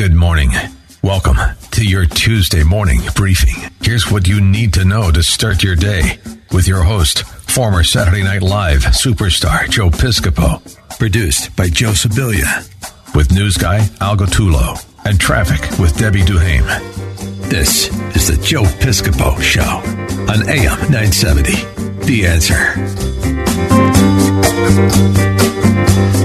Good morning. Welcome to your Tuesday morning briefing. Here's what you need to know to start your day with your host, former Saturday Night Live superstar Joe Piscopo. Produced by Joe Sibilia. With news guy Al Gattulo and traffic with Debbie Duhame. This is the Joe Piscopo Show on AM 970. The answer.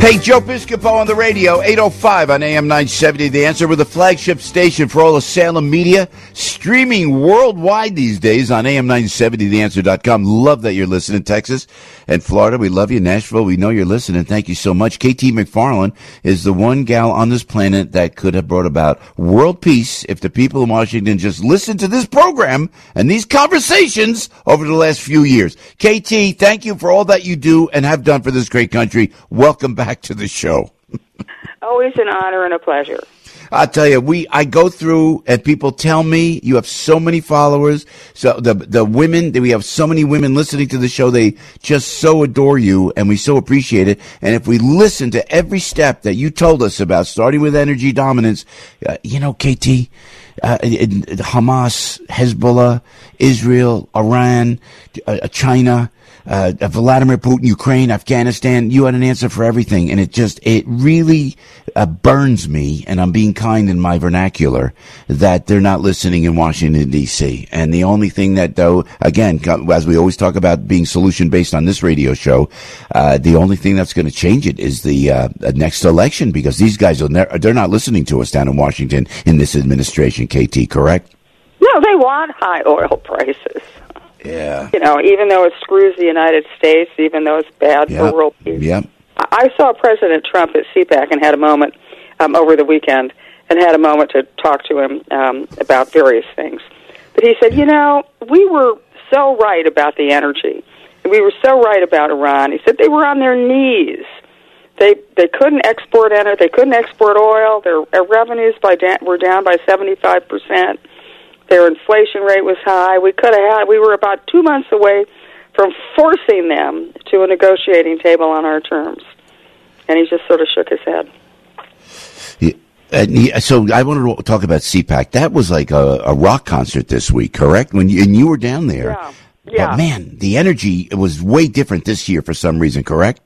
Hey, Joe Piscopo on the radio, 805 on AM 970. The answer with the flagship station for all of Salem media, streaming worldwide these days on AM970theanswer.com. Love that you're listening, Texas and Florida. We love you. Nashville, we know you're listening. Thank you so much. KT McFarland is the one gal on this planet that could have brought about world peace if the people in Washington just listened to this program and these conversations over the last few years. KT, thank you for all that you do and have done for this great country. Welcome back back to the show. Always an honor and a pleasure. I'll tell you, we I go through and people tell me you have so many followers. So the the women we have so many women listening to the show. They just so adore you, and we so appreciate it. And if we listen to every step that you told us about, starting with energy dominance, uh, you know, KT, uh, Hamas, Hezbollah, Israel, Iran, uh, China uh, Vladimir Putin, Ukraine, Afghanistan. You had an answer for everything, and it just it really uh, burns me. And I'm being kind in my vernacular that they're not listening in Washington D.C. And the only thing that, though, again, as we always talk about being solution based on this radio show, uh, the only thing that's going to change it is the uh, next election because these guys are ne- they're not listening to us down in Washington in this administration. KT, correct? No, they want high oil prices. Yeah. You know, even though it screws the United States, even though it's bad yep. for world peace. Yep. I saw President Trump at CPAC and had a moment um, over the weekend and had a moment to talk to him um, about various things. But he said, you know, we were so right about the energy. We were so right about Iran. He said they were on their knees. They they couldn't export energy. They couldn't export oil. Their, their revenues by da- were down by seventy five percent. Their inflation rate was high. We could have had, we were about two months away from forcing them to a negotiating table on our terms. And he just sort of shook his head. Yeah, so I wanted to talk about CPAC. That was like a, a rock concert this week, correct? When you, and you were down there. Yeah. Yeah. But man, the energy was way different this year for some reason, correct?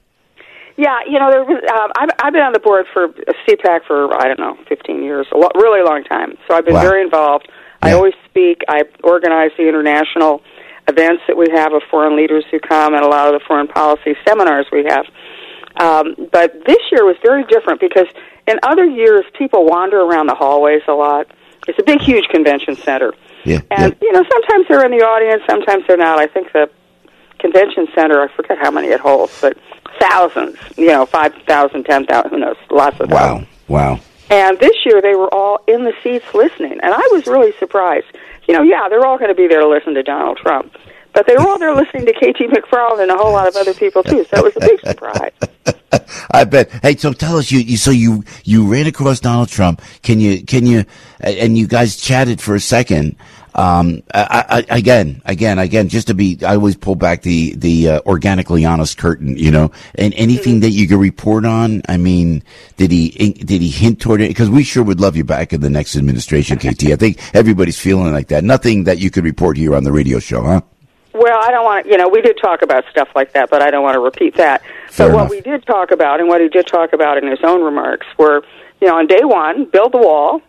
Yeah, you know, there was, um, I've, I've been on the board for CPAC for I don't know, 15 years, a lo- really long time. So I've been Wow. very involved. I always speak. I organize the international events that we have of foreign leaders who come and a lot of the foreign policy seminars we have. Um, but this year was very different because in other years people wander around the hallways a lot. It's a big, huge convention center. Yeah. And, you know, sometimes they're in the audience, sometimes they're not. I think the convention center, I forget how many it holds, but thousands, you know, 5,000, 10,000, who knows, lots of Wow. thousands. Wow. And this year they were all in the seats listening, and I was really surprised. You know, yeah, they're all going to be there to listen to Donald Trump, but they were all there listening to KT McFarland and a whole lot of other people too. So it was a big surprise. I bet. Hey, so tell us, you, you so you you ran across Donald Trump. Can you can you and you guys chatted for a second. Um, I, I, again, again, again, just to be, I always pull back the the uh, organically honest curtain, you know, and anything Mm-hmm. that you can report on. I mean, did he did he hint toward it? Because we sure would love you back in the next administration, KT. I think everybody's feeling like that. Nothing that you could report here on the radio show, huh? Well, I don't want to, you know, we did talk about stuff like that, but I don't want to repeat that. Fair but what enough. we did talk about and what he did talk about in his own remarks were, you know, on day one, build the wall.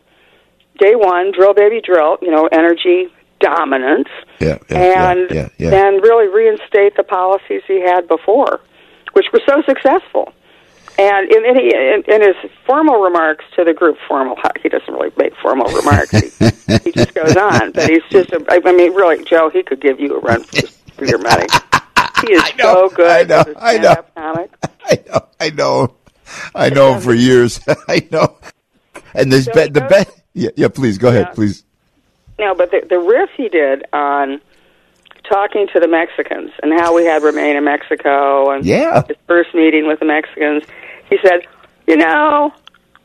Day one, drill baby drill, you know, energy dominance. Yeah, yeah, and yeah, yeah, yeah. then really reinstate the policies he had before, which were so successful. And in, in, in, in his formal remarks to the group, formal, he doesn't really make formal remarks. He, he just goes on. But he's just, a, I mean, really, Joe, he could give you a run for, for your money. He is know, so good I know, I know. comic. I know, I know, I know him for years. I know. And there's So be, the bet. Yeah, yeah. Please go ahead, Yeah. please. No, but the, the riff he did on talking to the Mexicans and how we had remain in Mexico and Yeah. his first meeting with the Mexicans, he said, you know,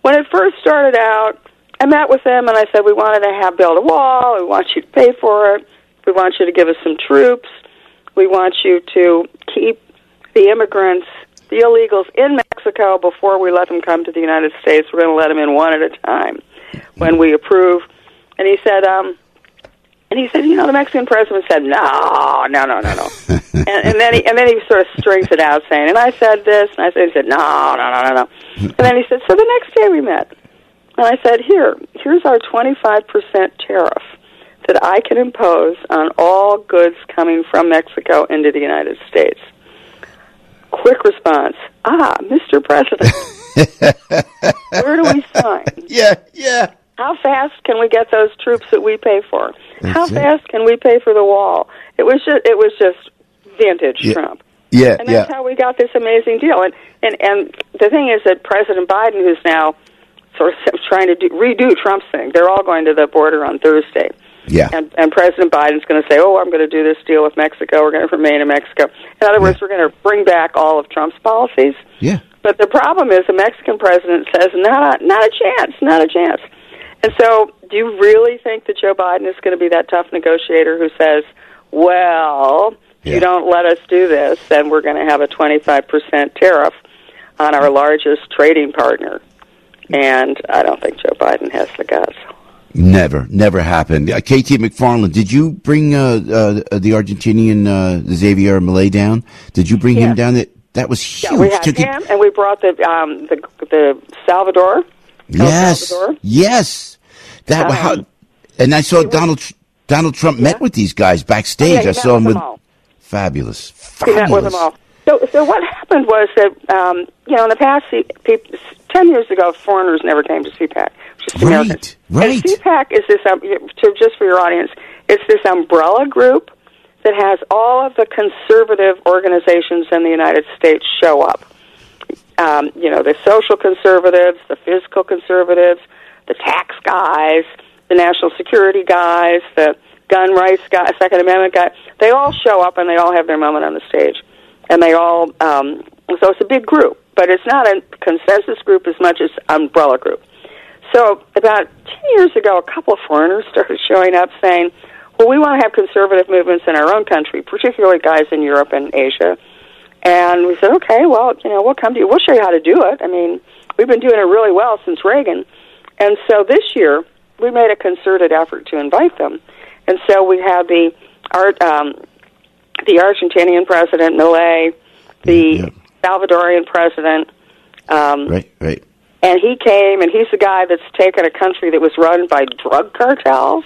when it first started out, I met with them and I said, we wanted to have build a wall. We want you to pay for it. We want you to give us some troops. We want you to keep the immigrants, the illegals in Mexico before we let them come to the United States. We're going to let them in one at a time when we approve. And he said, um, and he said, you know, the Mexican president said, no, no, no, no, no. and, and then he and then he sort of strings it out, saying, and I said this, and I said, he said, no, no, no, no, no. And then he said, so the next day we met, and I said, here, here's our 25% tariff that I can impose on all goods coming from Mexico into the United States. Quick response, ah, Mr. President, where do we sign? Yeah, yeah. How fast can we get those troops that we pay for? How it. fast can we pay for the wall? It was just it was just vintage Yeah. Trump. Yeah, And that's yeah. how we got this amazing deal. And and and the thing is that President Biden, who's now sort of trying to do, redo Trump's thing, they're all going to the border on Thursday. Yeah. And, and President Biden's going to say, "Oh, I'm going to do this deal with Mexico. We're going to remain in Mexico." In other words, we're going to bring back all of Trump's policies. Yeah. But the problem is the Mexican president says not a, not a chance, not a chance. And so, do you really think that Joe Biden is going to be that tough negotiator who says, "Well, if Yeah. you don't let us do this, then we're going to have a 25% tariff on our largest trading partner." And I don't think Joe Biden has the guts. Never, never happened. Uh, KT McFarland, did you bring uh, uh, the Argentinian uh, Xavier Milei down? Did you bring him down? That that was huge. Yeah, we had Took it- him, and we brought the um, the the Salvador. Yes, Salvador. yes. That Um, how, and I saw Donald Tr- Donald Trump met with these guys backstage. Oh, yeah, I saw him with all. fabulous, He fabulous. met with them all. So, so what happened was that um, you know in the past, ten years ago, foreigners never came to CPAC, just Right, Americans. right. And CPAC is this um, to just for your audience, it's this umbrella group that has all of the conservative organizations in the United States show up. Um, you know, the social conservatives, the fiscal conservatives, the tax guys, the national security guys, the gun rights guys, Second Amendment guys. They all show up and they all have their moment on the stage, and they all. Um, so it's a big group, but it's not a consensus group as much as umbrella group. So about ten years ago, a couple of foreigners started showing up saying, "Well, we want to have conservative movements in our own country, particularly guys in Europe and Asia." And we said, "Okay, well, you know, we'll come to you. We'll show you how to do it. I mean, we've been doing it really well since Reagan." And so this year, we made a concerted effort to invite them. And so we had the art, um, the Argentinian president Milei, the Yeah. Salvadorian president, um, Right, right. And he came, and he's the guy that's taken a country that was run by drug cartels,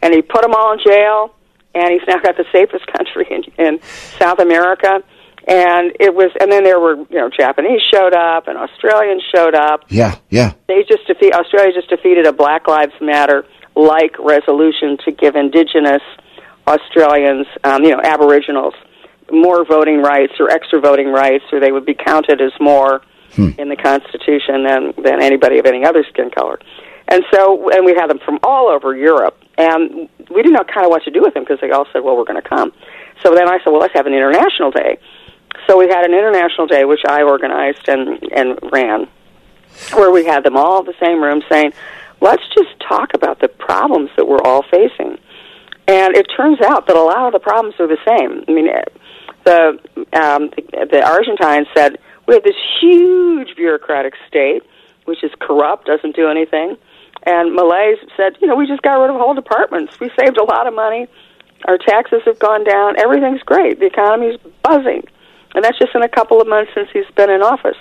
and he put them all in jail, and he's now got the safest country in, in South America. And it was, and then there were, you know, Japanese showed up, and Australians showed up. Yeah, yeah. They just defeat Australia just defeated a Black Lives Matter like resolution to give Indigenous Australians, um, you know, Aboriginals, more voting rights or extra voting rights, or they would be counted as more in the Constitution than than anybody of any other skin color. And so, and we had them from all over Europe, and we didn't know kind of what to do with them because they all said, "Well, we're going to come." So then I said, "Well, let's have an international day." So we had an international day, which I organized and and ran, where we had them all in the same room saying, let's just talk about the problems that we're all facing. And it turns out that a lot of the problems are the same. I mean, the um, the, the Argentines said we have this huge bureaucratic state which is corrupt, doesn't do anything. And Malays said, you know, we just got rid of whole departments. We saved a lot of money. Our taxes have gone down. Everything's great. The economy's buzzing. And that's just in a couple of months since he's been in office.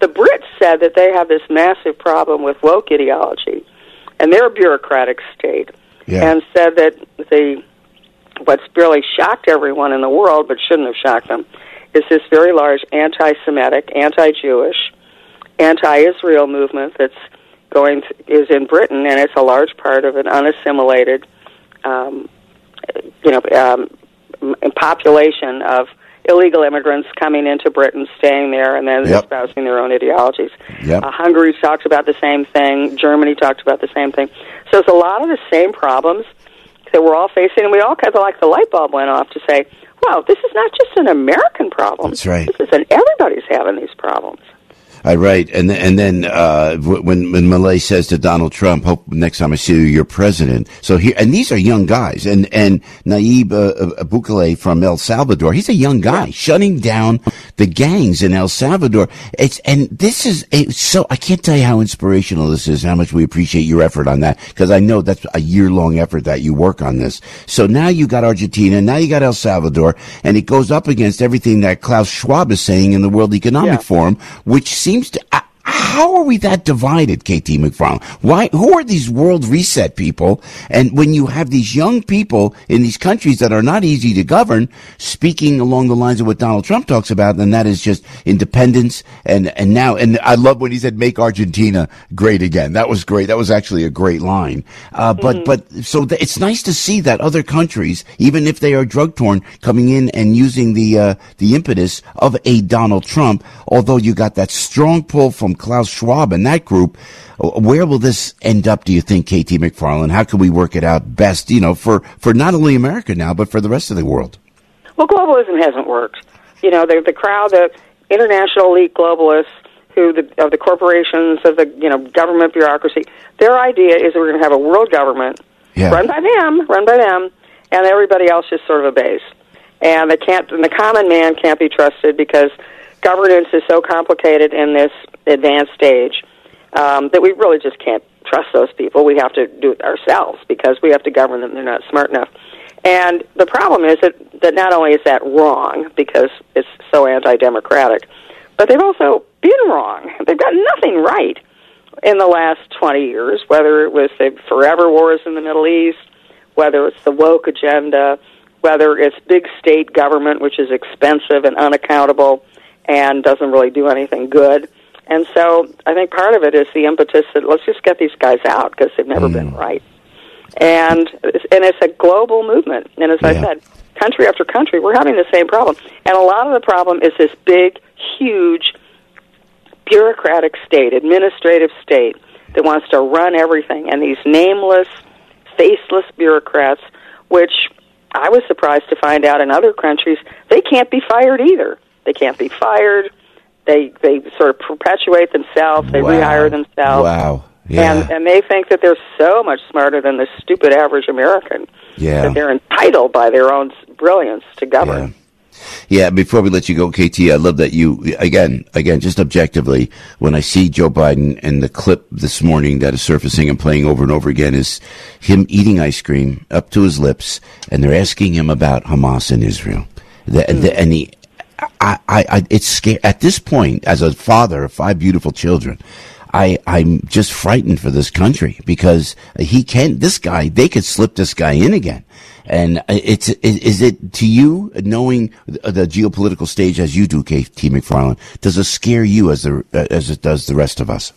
The Brits said that they have this massive problem with woke ideology and their bureaucratic state, Yeah. and said that the what's really shocked everyone in the world, but shouldn't have shocked them, is this very large anti-Semitic, anti-Jewish, anti-Israel movement that's going th- is in Britain, and it's a large part of an unassimilated, um, you know, um, population of illegal immigrants coming into Britain, staying there, and then Yep. espousing their own ideologies. Yep. Uh, Hungary talked about the same thing. Germany talked about the same thing. So it's a lot of the same problems that we're all facing, and we all kind of like the light bulb went off to say, "Well, this is not just an American problem. That's right. This is an everybody's having these problems." I right, and and then uh, when when Milei says to Donald Trump, "Hope next time I see you, you're president." So here, and these are young guys, and and Nayib uh, uh, Bukele from El Salvador, he's a young guy shutting down the gangs in El Salvador. It's and this is a, so I can't tell you how inspirational this is, how much we appreciate your effort on that, because I know that's a year long effort that you work on this. So now you got Argentina, now you got El Salvador, and it goes up against everything that Klaus Schwab is saying in the World Economic Yeah. Forum, which seems to. Uh, how are we that divided, KT McFarland? Why? Who are these world reset people? And when you have these young people in these countries that are not easy to govern, speaking along the lines of what Donald Trump talks about, and that is just independence. And and now, and I love when he said, "Make Argentina great again." That was great. That was actually a great line. Uh, but but so th- it's nice to see that other countries, even if they are drug torn, coming in and using the uh, the impetus of a Donald Trump. Although you got that strong pull from Klaus Schwab and that group, uh, where will this end up? Do you think, KT McFarland? How can we work it out best? You know, for for not only America now, but for the rest of the world. Well, globalism hasn't worked. You know, the the crowd, the international elite globalists, who the of the corporations of the you know government bureaucracy, their idea is that we're going to have a world government Yeah. run by them, run by them, and everybody else just sort of obeys. And they can't, and the common man can't be trusted because governance is so complicated in this advanced stage um, that we really just can't trust those people. We have to do it ourselves because we have to govern them. They're not smart enough. And the problem is that, that not only is that wrong because it's so anti-democratic, but they've also been wrong. They've got nothing right in the last 20 years, whether it was the forever wars in the Middle East, whether it's the woke agenda, whether it's big state government, which is expensive and unaccountable and doesn't really do anything good. And so I think part of it is the impetus that let's just get these guys out because they've never been mm. right. And and it's a global movement. And as I said, country after country, we're having the same problem. And a lot of the problem is this big, huge bureaucratic state, administrative state that wants to run everything, and these nameless, faceless bureaucrats, which I was surprised to find out in other countries, they can't be fired either. They can't be fired. They they sort of perpetuate themselves. They Wow. rehire themselves. Wow. Yeah. And and they think that they're so much smarter than the stupid average American. Yeah. That they're entitled by their own brilliance to govern. Yeah. Yeah, before we let you go, KT, I love that you, again, again, just objectively, when I see Joe Biden and the clip this morning that is surfacing and playing over and over again is him eating ice cream up to his lips, and they're asking him about Hamas and Israel. The, the, hmm. and he, I, I, I, it's scary. At this point, as a father of five beautiful children, I, I'm just frightened for this country because he can, this guy, they could slip this guy in again. And it's, is, it to you, knowing the geopolitical stage as you do, KT McFarland, does it scare you as the, as it does the rest of us?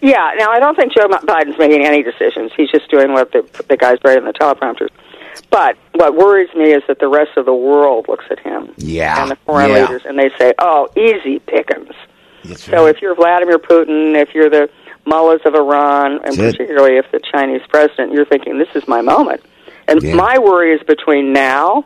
Yeah. Now, I don't think Joe Biden's making any decisions. He's just doing what the the guys writing the teleprompters. But what worries me is that the rest of the world looks at him Yeah, and the foreign yeah. leaders, and they say, "Oh, easy pickings." That's So if you're Vladimir Putin, if you're the mullahs of Iran, and That's it. particularly if the Chinese president, you're thinking, "This is my moment." And Yeah. my worry is between now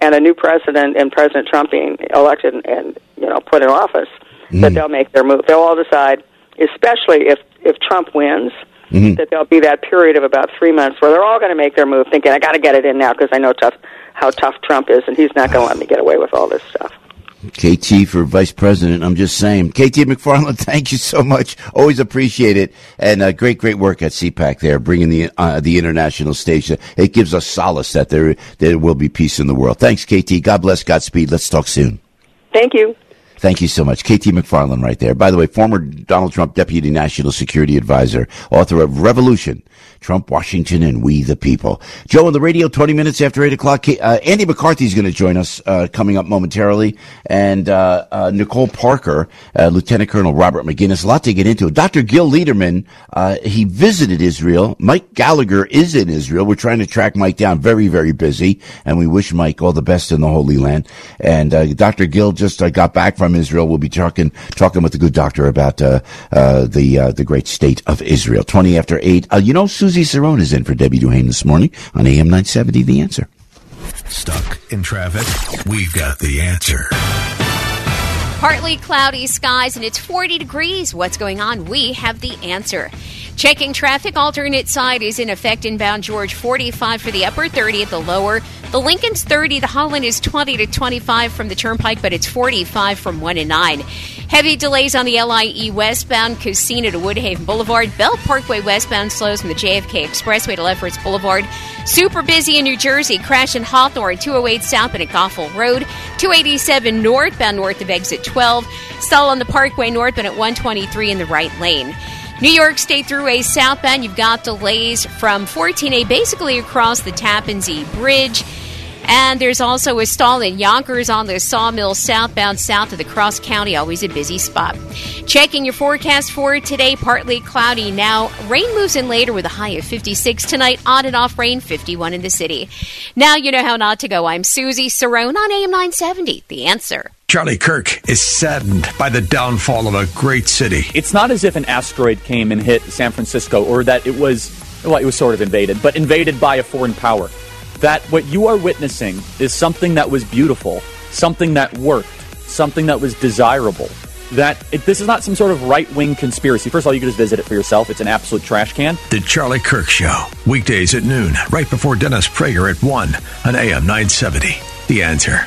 and a new president and President Trump being elected and, and you know put in office, Mm. that they'll make their move. They'll all decide, especially if if Trump wins, Mm-hmm. that there'll be that period of about three months where they're all going to make their move, thinking, "I got to get it in now because I know tough how tough Trump is, and he's not going to let me get away with all this stuff." KT for vice president. I'm just saying. KT McFarland, thank you so much. Always appreciate it. And uh, great, great work at CPAC there, bringing the uh, the international stage. It gives us solace that there there will be peace in the world. Thanks, KT. God bless. Godspeed. Let's talk soon. Thank you. Thank you so much. KT McFarland right there. By the way, former Donald Trump Deputy National Security Advisor, author of Revolution, Trump, Washington, and We the People. Joe on the radio, 20 minutes after 8 o'clock. Uh, Andy McCarthy is going to join us uh, coming up momentarily. And uh, uh Nicole Parker, uh, Lieutenant Colonel Robert Maginnis. A lot to get into. Dr. Gil Lederman, uh, he visited Israel. Mike Gallagher is in Israel. We're trying to track Mike down. Very, very busy. And we wish Mike all the best in the Holy Land. And Dr. Gil just got back from from Israel. We'll be talking talking with the good doctor about uh, uh, the uh, the great state of Israel. Twenty after eight. Uh, you know, Susie Cerrone is in for Debbie Duhane this morning on AM nine seventy. The answer. Stuck in traffic? We've got the answer. Partly cloudy skies and it's 40 degrees. What's going on? We have the answer. Checking traffic, alternate side is in effect inbound George 45 for the upper, 30 at the lower. The Lincoln's 30, the Holland is 20 to 25 from the Turnpike, but it's 45 from 1 to 9. Heavy delays on the LIE westbound, Kissena to Woodhaven Boulevard. Belt Parkway westbound slows from the JFK Expressway to Lefferts Boulevard. Super busy in New Jersey. Crash in Hawthorne, 208 south and at Goffle Road. 287 northbound north of exit 12. Stall on the Parkway north, northbound at 123 in the right lane. New York State Thruway southbound, you've got delays from 14A basically across the Tappan Zee Bridge. And there's also a stall in Yonkers on the Sawmill southbound south of the Cross County, always a busy spot. Checking your forecast for today, partly cloudy now. Rain moves in later with a high of 56 tonight, on and off rain, 51 in the city. Now you know how not to go. I'm Susie Cerrone on AM 970. The answer. Charlie Kirk is saddened by the downfall of a great city. It's not as if an asteroid came and hit San Francisco or that it was, well, it was sort of invaded, but invaded by a foreign power. That what you are witnessing is something that was beautiful, something that worked, something that was desirable. That it, this is not some sort of right wing conspiracy. First of all, you can just visit it for yourself. It's an absolute trash can. The Charlie Kirk Show, weekdays at noon, right before Dennis Prager at 1 on AM 970. The answer.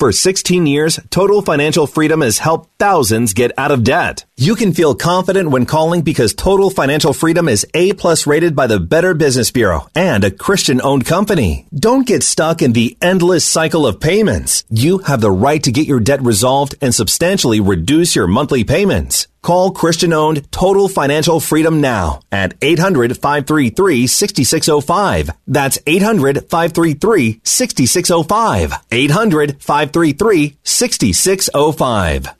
For 16 years, Total Financial Freedom has helped thousands get out of debt. You can feel confident when calling because Total Financial Freedom is A plus rated by the Better Business Bureau and a Christian owned company. Don't get stuck in the endless cycle of payments. You have the right to get your debt resolved and substantially reduce your monthly payments. Call Christian owned Total Financial Freedom now at 800 533 6605. That's 800 533 6605. 800 533 6605.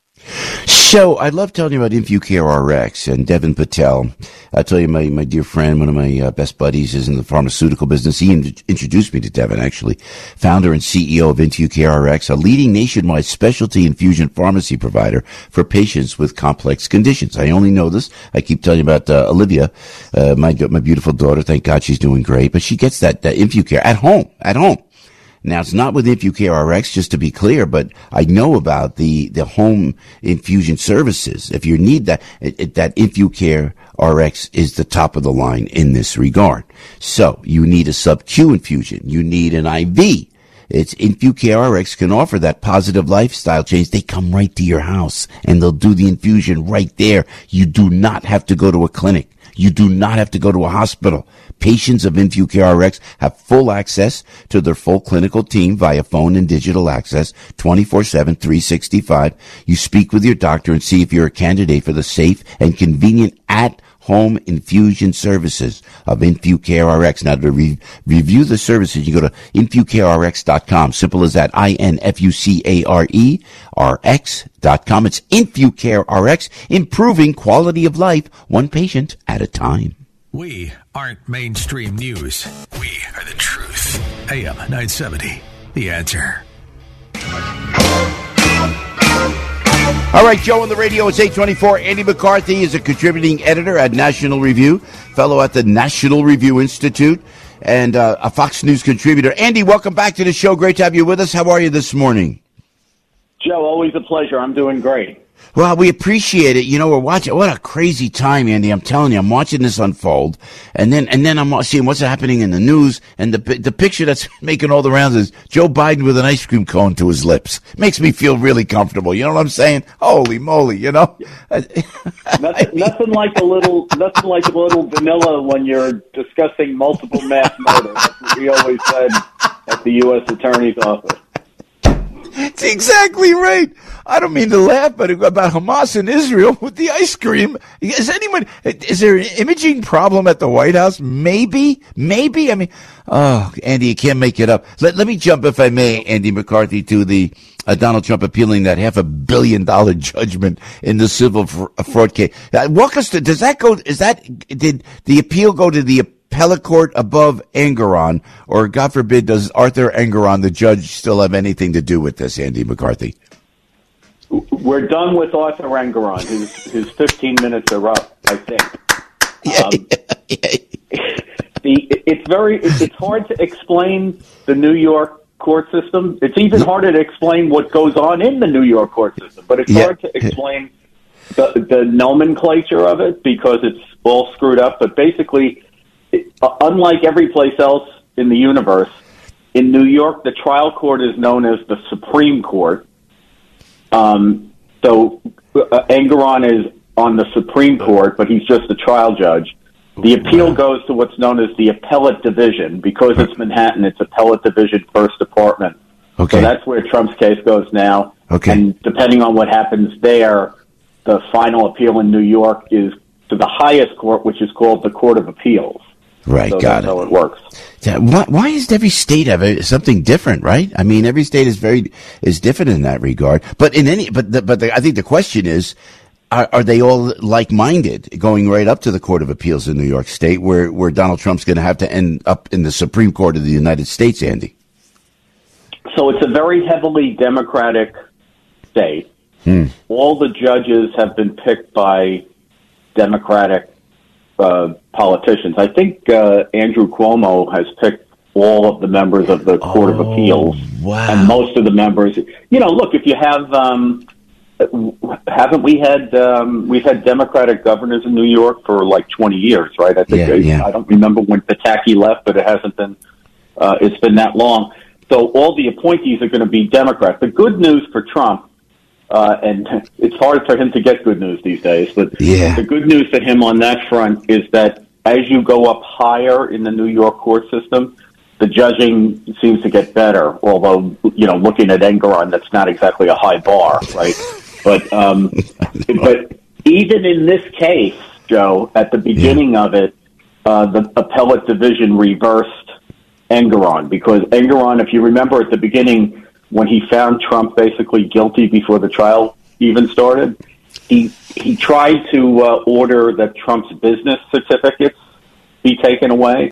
So I love telling you about InfuCare RX and Devin Patel. I'll tell you, my, my dear friend, one of my uh, best buddies is in the pharmaceutical business. He in- introduced me to Devin, actually. Founder and CEO of InfuCare RX, a leading nationwide specialty infusion pharmacy provider for patients with complex conditions. I only know this. I keep telling you about uh, Olivia, uh, my, my beautiful daughter. Thank God she's doing great. But she gets that, that InfuCare at home, at home. Now it's not with InfuCare RX, just to be clear, but I know about the, the home infusion services. If you need that, it, it, that InfuCare RX is the top of the line in this regard. So you need a sub-Q infusion. You need an IV. It's InfuCare RX can offer that positive lifestyle change. They come right to your house and they'll do the infusion right there. You do not have to go to a clinic. You do not have to go to a hospital. Patients of InfuCare RX have full access to their full clinical team via phone and digital access 24-7, 365. You speak with your doctor and see if you're a candidate for the safe and convenient at home infusion services of InfuCare RX. Now to re- review the services, you go to InfuCareRx.com. Simple as that. I-N-F-U-C-A-R-E RX.com. It's InfuCareRx, improving quality of life one patient at a time. We aren't mainstream news. We are the truth. AM 970. The answer. All right, Joe on the radio. It's 824. Andy McCarthy is a contributing editor at National Review, fellow at the National Review Institute. and uh, a Fox News contributor. Andy, welcome back to the show. Great to have you with us. How are you this morning? Joe, always a pleasure. I'm doing great. Well, we appreciate it. You know, we're watching. What a crazy time, Andy! I'm telling you, I'm watching this unfold, and then and then I'm seeing what's happening in the news, and the the picture that's making all the rounds is Joe Biden with an ice cream cone to his lips. Makes me feel really comfortable. You know what I'm saying? Holy moly! You know, nothing, nothing like a little, nothing like a little vanilla when you're discussing multiple mass murder. That's what we always said at the U.S. Attorney's office. It's exactly right. I don't mean to laugh, but about Hamas and Israel with the ice cream. Is anyone? Is there an imaging problem at the White House? Maybe, maybe. I mean, oh, Andy, you can't make it up. Let Let me jump, if I may, Andy McCarthy, to the uh, Donald Trump appealing that half a billion dollar judgment in the civil fraud case. Uh, walk us to. Does that go? Is that did the appeal go to the? appellate court above Engoron, or God forbid, does Arthur Engoron, the judge, still have anything to do with this, Andy McCarthy? We're done with Arthur Engoron. His, his 15 minutes are up, I think. Um, the, it's very, it's hard to explain the New York court system. It's even harder to explain what goes on in the New York court system, but it's yeah. hard to explain the, the nomenclature of it because it's all screwed up. But basically, uh, unlike every place else in the universe, in New York, the trial court is known as the Supreme Court. Um, so uh, Engoron is on the Supreme Court, but he's just a trial judge. The appeal goes to what's known as the appellate division. Because it's Manhattan, it's appellate division, first department. Okay. So that's where Trump's case goes now. Okay. And depending on what happens there, the final appeal in New York is to the highest court, which is called the Court of Appeals. Right, so got it. how it works. Yeah, why, why is every state have a, something different? Right? I mean, every state is very is different in that regard. But in any, but the, but the, I think the question is, are, are they all like minded, going right up to the Court of Appeals in New York State, where where Donald Trump's going to have to end up in the Supreme Court of the United States, Andy? So it's a very heavily Democratic state. Hmm. All the judges have been picked by Democratic uh, politicians. I think uh, Andrew Cuomo has picked all of the members of the Court oh, of Appeals, wow. and most of the members. You know, look if you have. Um, haven't we had um, we've had Democratic governors in New York for like twenty years, right? I think yeah, yeah. I don't remember when Pataki left, but it hasn't been. Uh, it's been that long. So all the appointees are going to be Democrats. The good news for Trump uh, and it's hard for him to get good news these days. But yeah. the good news for him on that front is that as you go up higher in the New York court system, the judging seems to get better. Although, you know, looking at Engoron, that's not exactly a high bar, right? but um, but even in this case, Joe, at the beginning yeah. of it, uh, the appellate division reversed Engoron because Engoron, if you remember at the beginning when he found Trump basically guilty before the trial even started, he he tried to uh, order that Trump's business certificates be taken away,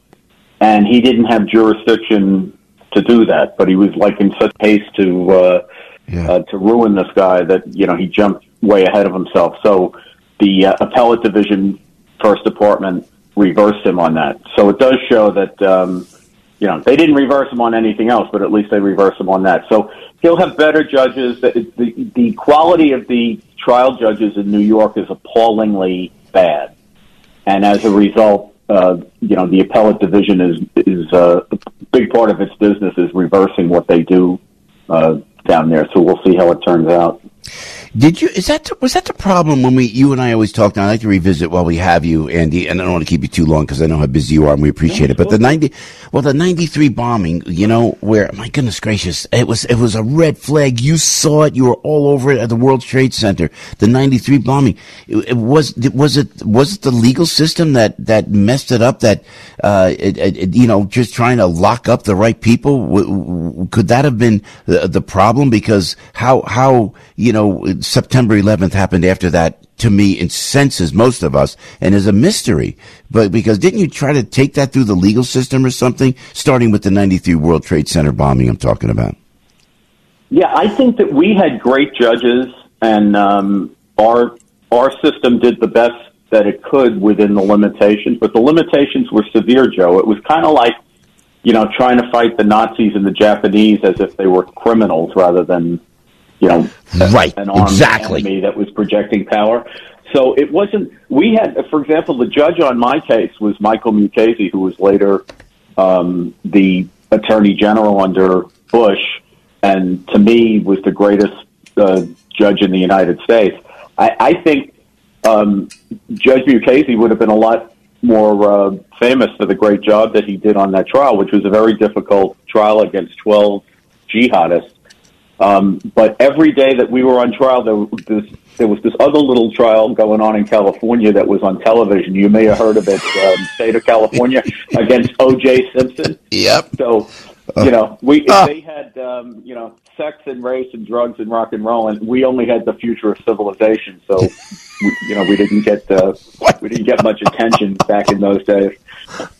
and he didn't have jurisdiction to do that. But he was like in such haste to uh, yeah. uh, to ruin this guy that you know he jumped way ahead of himself. So the uh, appellate division, first department, reversed him on that. So it does show that. Um, you know, they didn't reverse him on anything else, but at least they reversed him on that. So he'll have better judges. The, the, the quality of the trial judges in New York is appallingly bad. And as a result, uh, you know, the appellate division is, is, uh, a big part of its business is reversing what they do, uh, down there. So we'll see how it turns out. Did you? Is that was that the problem when we you and I always talked? And I like to revisit while we have you, Andy. And I don't want to keep you too long because I know how busy you are, and we appreciate it. But the ninety, well, the ninety three bombing, you know, where my goodness gracious, it was it was a red flag. You saw it. You were all over it at the World Trade Center. The ninety three bombing. It, it was was it was it the legal system that that messed it up? That uh, it, it, you know, just trying to lock up the right people. Could that have been the, the problem? Because how how you know September 11th happened after that to me incenses most of us and is a mystery. But because didn't you try to take that through the legal system or something, starting with the 93 World Trade Center bombing I'm talking about? Yeah, I think that we had great judges and um, our our system did the best that it could within the limitations, but the limitations were severe, Joe. It was kind of like you know, trying to fight the Nazis and the Japanese as if they were criminals rather than, you know, right, an armed exactly. enemy that was projecting power. So it wasn't. We had, for example, the judge on my case was Michael Mukasey, who was later um, the Attorney General under Bush, and to me was the greatest uh, judge in the United States. I, I think um, Judge Mukasey would have been a lot more uh, famous for the great job that he did on that trial, which was a very difficult trial against 12 jihadists. Um, but every day that we were on trial, there was, this, there was this other little trial going on in California that was on television. You may have heard of it, um, state of California, against O.J. Simpson. Yep. So, you know, we Ah. they had um, you know sex and race and drugs and rock and roll, and we only had the future of civilization. So, we, you know, we didn't get uh, we didn't get much attention back in those days.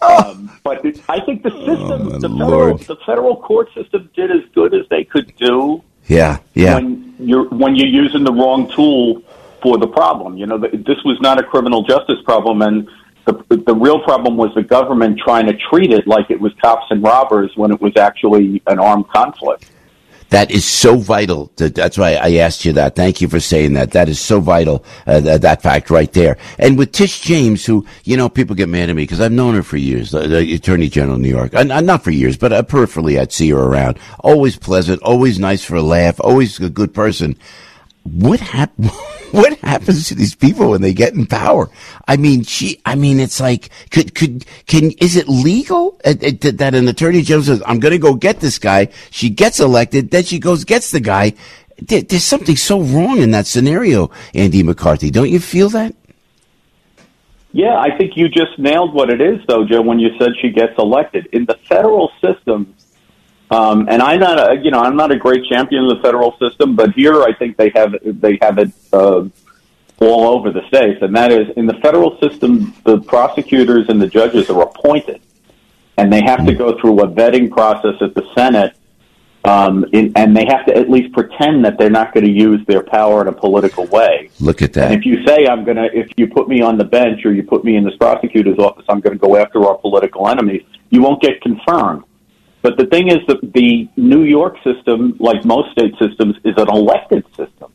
Um, but it, I think the system, the federal, the federal court system, did as good as they could do Yeah, yeah. when you're when you're using the wrong tool for the problem. You know, this was not a criminal justice problem, and the the real problem was the government trying to treat it like it was cops and robbers when it was actually an armed conflict. That is so vital. That- That's why I asked you that. Thank you for saying that. That is so vital, uh, that, that fact right there. And with Tish James, who, you know, people get mad at me because I've known her for years, the, the Attorney General of New York. And not for years, but uh, peripherally I'd see her around. Always pleasant, always nice for a laugh, always a good person. What hap- What happens to these people when they get in power? I mean, she. I mean, it's like, could could can is it legal uh, uh, that an attorney general says, "I'm going to go get this guy"? She gets elected, then she goes gets the guy. There, there's something so wrong in that scenario, Andy McCarthy. Don't you feel that? Yeah, I think you just nailed what it is, though, Joe. When you said she gets elected in the federal system, um, and I'm not, a, you know, I'm not a great champion of the federal system, but here I think they have they have it uh, all over the states, and that is in the federal system, the prosecutors and the judges are appointed, and they have to go through a vetting process at the Senate, um, in, and they have to at least pretend that they're not going to use their power in a political way. Look at that. And if you say I'm going to, if you put me on the bench or you put me in this prosecutor's office, I'm going to go after our political enemies, you won't get confirmed. But the thing is that the New York system, like most state systems, is an elected system.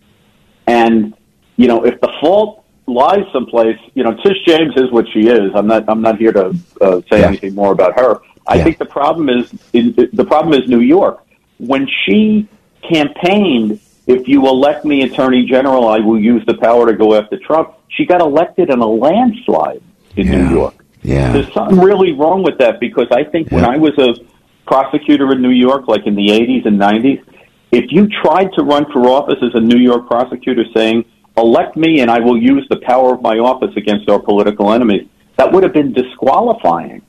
And, you know, if the fault lies someplace, you know, Tish James is what she is. I'm not, I'm not here to uh, say Yeah. anything more about her. I Yeah. think the problem is, is, the problem is New York. When she campaigned, if you elect me attorney general, I will use the power to go after Trump. She got elected in a landslide in Yeah. New York. Yeah. There's something really wrong with that because I think when I was a prosecutor in New York, like in the 80s and 90s, if you tried to run for office as a New York prosecutor saying, elect me and I will use the power of my office against our political enemies, that would have been disqualifying.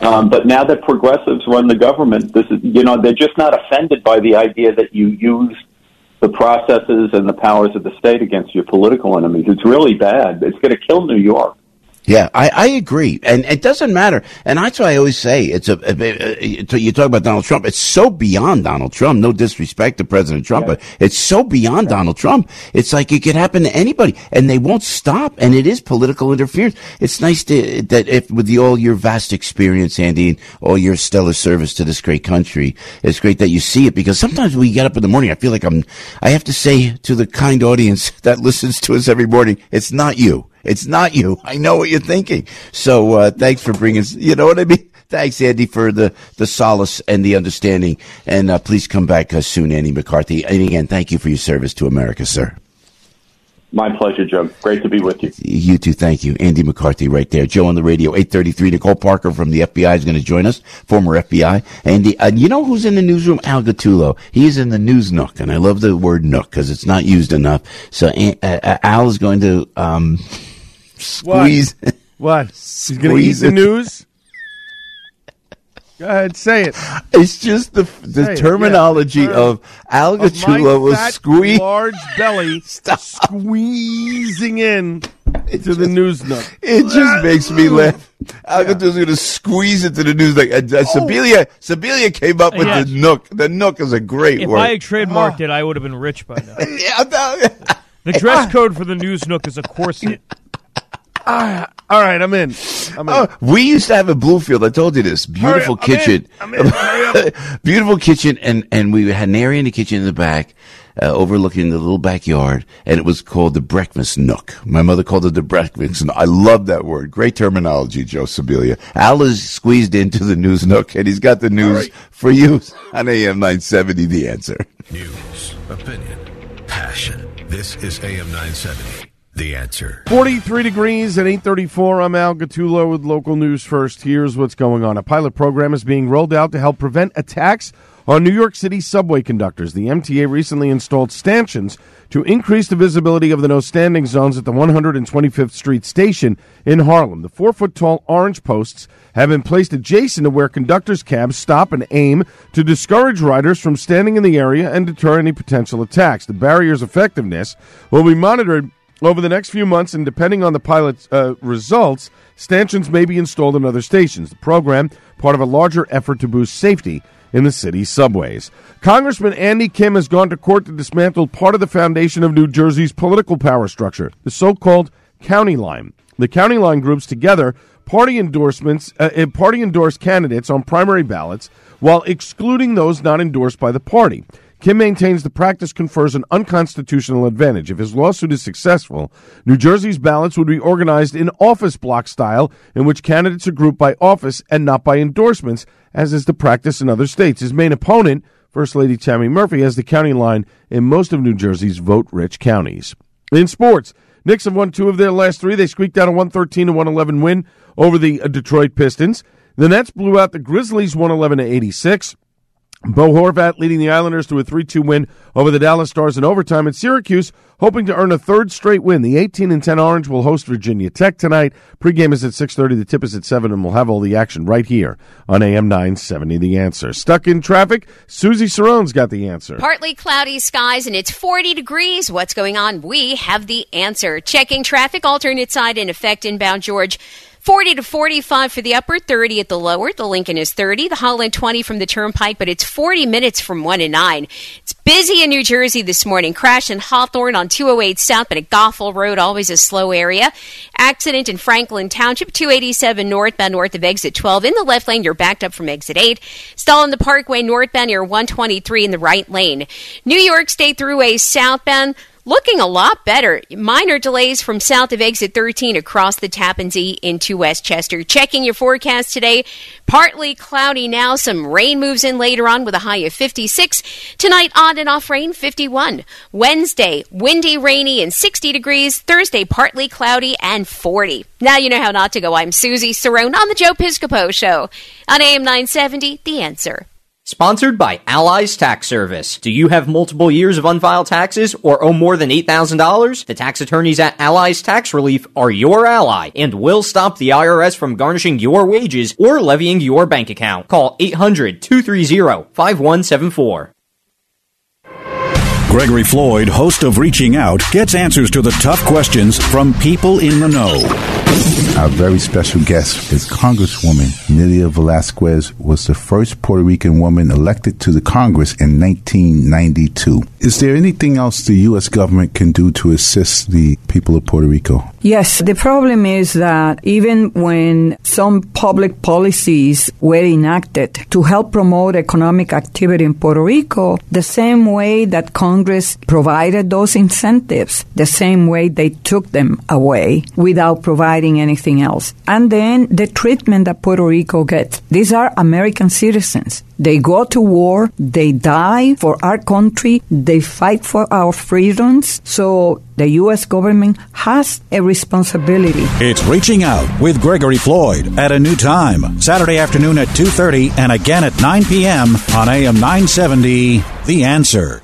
Um, but now that progressives run the government, this is, you know, they're just not offended by the idea that you use the processes and the powers of the state against your political enemies. It's really bad. It's going to kill New York. Yeah, I, I agree, and it doesn't matter. And that's why I always say it's a. a- a- You talk about Donald Trump; it's so beyond Donald Trump. No disrespect to President Trump, but it's so beyond Donald Trump. It's like it could happen to anybody, and they won't stop. And it is political interference. It's nice to that if with the, all your vast experience, Andy, and all your stellar service to this great country, it's great that you see it because sometimes you get up in the morning, I feel like I'm. I have to say to the kind audience that listens to us every morning, it's not you. It's not you. I know what you're thinking. So uh, thanks for bringing. You know what I mean. Thanks, Andy, for the the solace and the understanding. And uh, please come back uh, soon, Andy McCarthy. And again, thank you for your service to America, sir. My pleasure, Joe. Great to be with you. You too. Thank you, Andy McCarthy, right there. Joe on the radio, eight thirty three. Nicole Parker from the FBI is going to join us. Former FBI. Andy, uh, you know who's in the newsroom? Al Gattulo. He's in the news nook, and I love the word nook because it's not used enough. So uh, uh, Al is going to um, squeeze. What? He's going to eat Squeeze the news? Go ahead, say it. It's just the the Say terminology yeah, the of Al Of my was fat, squeeze. large belly squeezing in to the news nook. It just makes me laugh. Al Gattulo's going to squeeze into the news. Like uh, uh, Sibilia, Sibilia came up with Yes. the nook. The nook is a great If word. If I had trademarked it, I would have been rich by now. yeah, The dress code for the news nook is a corset. I, All right, I'm in. I'm in. Oh, we used to have a Bluefield. I told you this beautiful Hurry up, I'm in. kitchen, I'm in. Hurry beautiful kitchen, and and we had an area in the kitchen in the back, uh, overlooking the little backyard, and it was called the breakfast nook. My mother called it the breakfast. nook. I love that word. Great terminology, Joe Sibilia. Al is squeezed into the news nook, and he's got the news for you on AM nine seventy. The answer. News, opinion, passion. This is AM 970. The answer. 43 degrees at 834. I'm Al Gattulo with local news first. Here's what's going on. A pilot program is being rolled out to help prevent attacks on New York City subway conductors. The MTA recently installed stanchions to increase the visibility of the no standing zones at the 125th Street station in Harlem. The four foot tall orange posts have been placed adjacent to where conductors' cabs stop and aim to discourage riders from standing in the area and deter any potential attacks. The barrier's effectiveness will be monitored over the next few months, and depending on the pilot's uh, results, stanchions may be installed in other stations. The program, part of a larger effort to boost safety in the city's subways. Congressman Andy Kim has gone to court to dismantle part of the foundation of New Jersey's political power structure, the so called county line. The county line groups together party endorsements, uh, uh, party endorsed candidates on primary ballots while excluding those not endorsed by the party. Kim maintains the practice confers an unconstitutional advantage. If his lawsuit is successful, New Jersey's ballots would be organized in office block style, in which candidates are grouped by office and not by endorsements, as is the practice in other states. His main opponent, First Lady Tammy Murphy, has the county line in most of New Jersey's vote rich counties. In sports, Knicks have won two of their last three. They squeaked out a 113 to 111 win over the uh, Detroit Pistons. The Nets blew out the Grizzlies 111 to 86. Bo Horvat leading the Islanders to a 3-2 win over the Dallas Stars in overtime. And Syracuse hoping to earn a third straight win. The 18 and 10 Orange will host Virginia Tech tonight. Pregame is at 6:30. The tip is at 7 and we'll have all the action right here on AM 970 The Answer. Stuck in traffic? Susie Cerrone's got the answer. Partly cloudy skies and it's 40 degrees. What's going on? We have the answer. Checking traffic, alternate side in effect inbound George. 40 to 45 for the upper, 30 at the lower. The Lincoln is 30, the Holland 20 from the Turnpike, but it's 40 minutes from 1 to 9. It's busy in New Jersey this morning. Crash in Hawthorne on 208 South, but at Goffle Road, always a slow area. Accident in Franklin Township, 287 northbound north of exit 12. In the left lane, you're backed up from exit 8. Stall on the Parkway northbound near 123 in the right lane. New York State Thruway southbound looking a lot better. Minor delays from south of exit 13 across the Tappan Zee into Westchester. Checking your forecast today, partly cloudy now. Some rain moves in later on with a high of 56. Tonight, on and off rain, 51. Wednesday, windy, rainy, and 60 degrees. Thursday, partly cloudy and 40. Now you know how not to go. I'm Susie Cerrone on the Joe Piscopo Show on AM 970. The answer. Sponsored by Allies Tax Service. Do you have multiple years of unfiled taxes or owe more than $8,000? The tax attorneys at Allies Tax Relief are your ally and will stop the IRS from garnishing your wages or levying your bank account. Call 800-230-5174. Gregory Floyd, host of Reaching Out, gets answers to the tough questions from people in the know. Our very special guest is Congresswoman Nydia Velasquez was the first Puerto Rican woman elected to the Congress in 1992. Is there anything else the U.S. government can do to assist the people of Puerto Rico? Yes, the problem is that even when some public policies were enacted to help promote economic activity in Puerto Rico, the same way that Congress provided those incentives, the same way they took them away without providing anything else. And then the treatment that Puerto Rico gets. These are American citizens. They go to war, they die for our country, they fight for our freedoms. So the U.S. government has a responsibility. It's Reaching Out with Gregory Floyd at a new time, Saturday afternoon at 2:30 and again at 9 p.m. on AM 970 The Answer.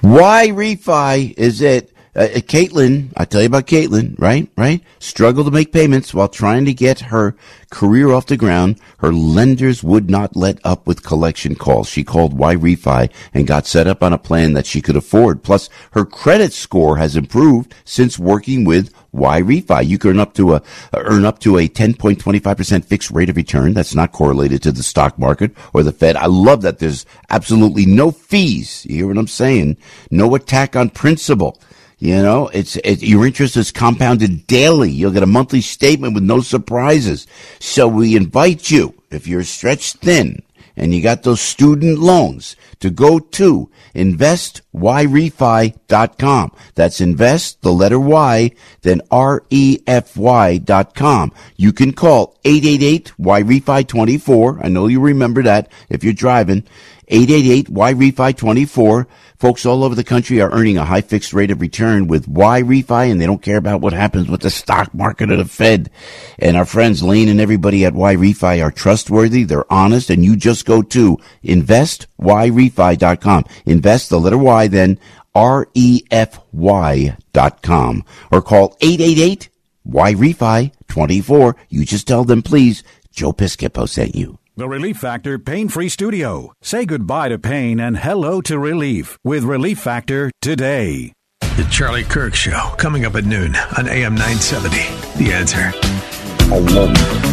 Why refi is it? Uh, uh, Caitlin, I tell you about Caitlin, right? Right? Struggled to make payments while trying to get her career off the ground. Her lenders would not let up with collection calls. She called Y Refi and got set up on a plan that she could afford. Plus, her credit score has improved since working with Y Refi. You can earn up to a earn up to a 10.25% fixed rate of return. That's not correlated to the stock market or the Fed. I love that there's absolutely no fees. You hear what I'm saying? No attack on principal. You know, it's it, your interest is compounded daily. You'll get a monthly statement with no surprises. So we invite you, if you're stretched thin and you got those student loans, to go to investyrefy.com. That's invest, the letter Y, then R-E-F-Y dot com. You can call 888-Y-REFI-24. I know you remember that if you're driving. 888-Y-REFI-24. Folks all over the country are earning a high fixed rate of return with Y Refi, and they don't care about what happens with the stock market or the Fed. And our friends Lane and everybody at Y Refi are trustworthy, they're honest, and you just go to investyrefy.com. Invest the letter Y, then R-E-F-Y dot com. Or call 888 Y Refi 24. You just tell them, please, Joe Piscopo sent you. The Relief Factor Pain Free Studio. Say goodbye to pain and hello to relief with Relief Factor today. The Charlie Kirk Show, coming up at noon on AM 970. The answer.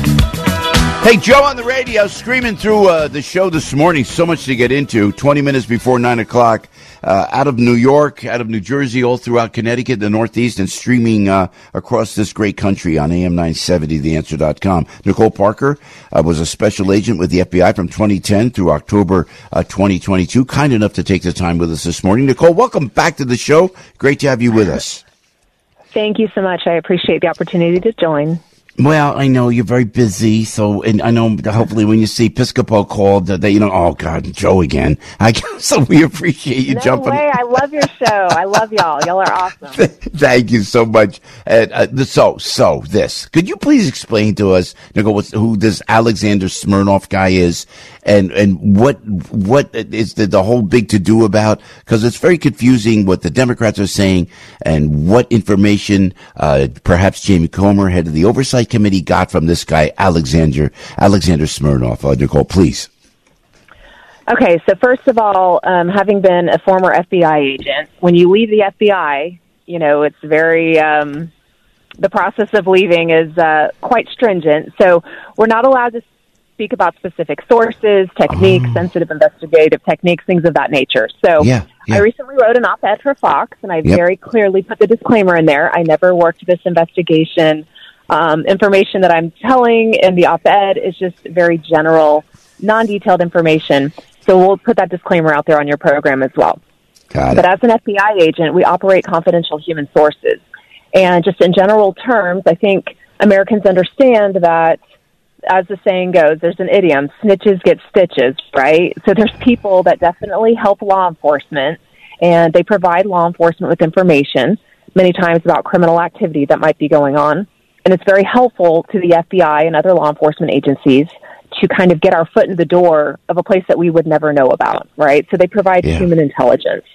Hey, Joe on the radio screaming through uh, the show this morning. So much to get into. 20 minutes before 9 o'clock. Uh, out of New York, out of New Jersey, all throughout Connecticut, the Northeast, and streaming uh, across this great country on AM 970, theanswer.com. Nicole Parker uh, was a special agent with the FBI from 2010 through October uh, 2022. Kind enough to take the time with us this morning. Nicole, welcome back to the show. Great to have you with us. Thank you so much. I appreciate the opportunity to join. Well, I know you're very busy, so and I know hopefully when you see Piscopo called that you know, oh God, Joe again. I so we appreciate you no jumping. way! I love your show. I love y'all. Y'all are awesome. Thank you so much. And uh, so, so this, could you please explain to us, Nicole, who this Alexander Smirnov guy is, and and what what is the, the whole big to do about? Because it's very confusing what the Democrats are saying and what information uh, perhaps Jamie Comer, head of the oversight committee, got from this guy Alexander Alexander Smirnov. Uh, Nicole, please. Okay, so first of all, um, having been a former FBI agent, when you leave the FBI, you know it's very um, the process of leaving is uh, quite stringent. So we're not allowed to speak about specific sources, techniques, Oh. sensitive investigative techniques, things of that nature. So Yeah, yeah. I recently wrote an op-ed for Fox, and I Yep. very clearly put the disclaimer in there. I never worked this investigation. Um, information that I'm telling in the op-ed is just very general, non-detailed information. So we'll put that disclaimer out there on your program as well. Got But as an FBI agent, we operate confidential human sources. And just in general terms, I think Americans understand that, as the saying goes, there's an idiom snitches get stitches, right? So there's people that definitely help law enforcement, and they provide law enforcement with information, many times about criminal activity that might be going on. And it's very helpful to the FBI and other law enforcement agencies to kind of get our foot in the door of a place that we would never know about, right? So they provide Yeah. human intelligence.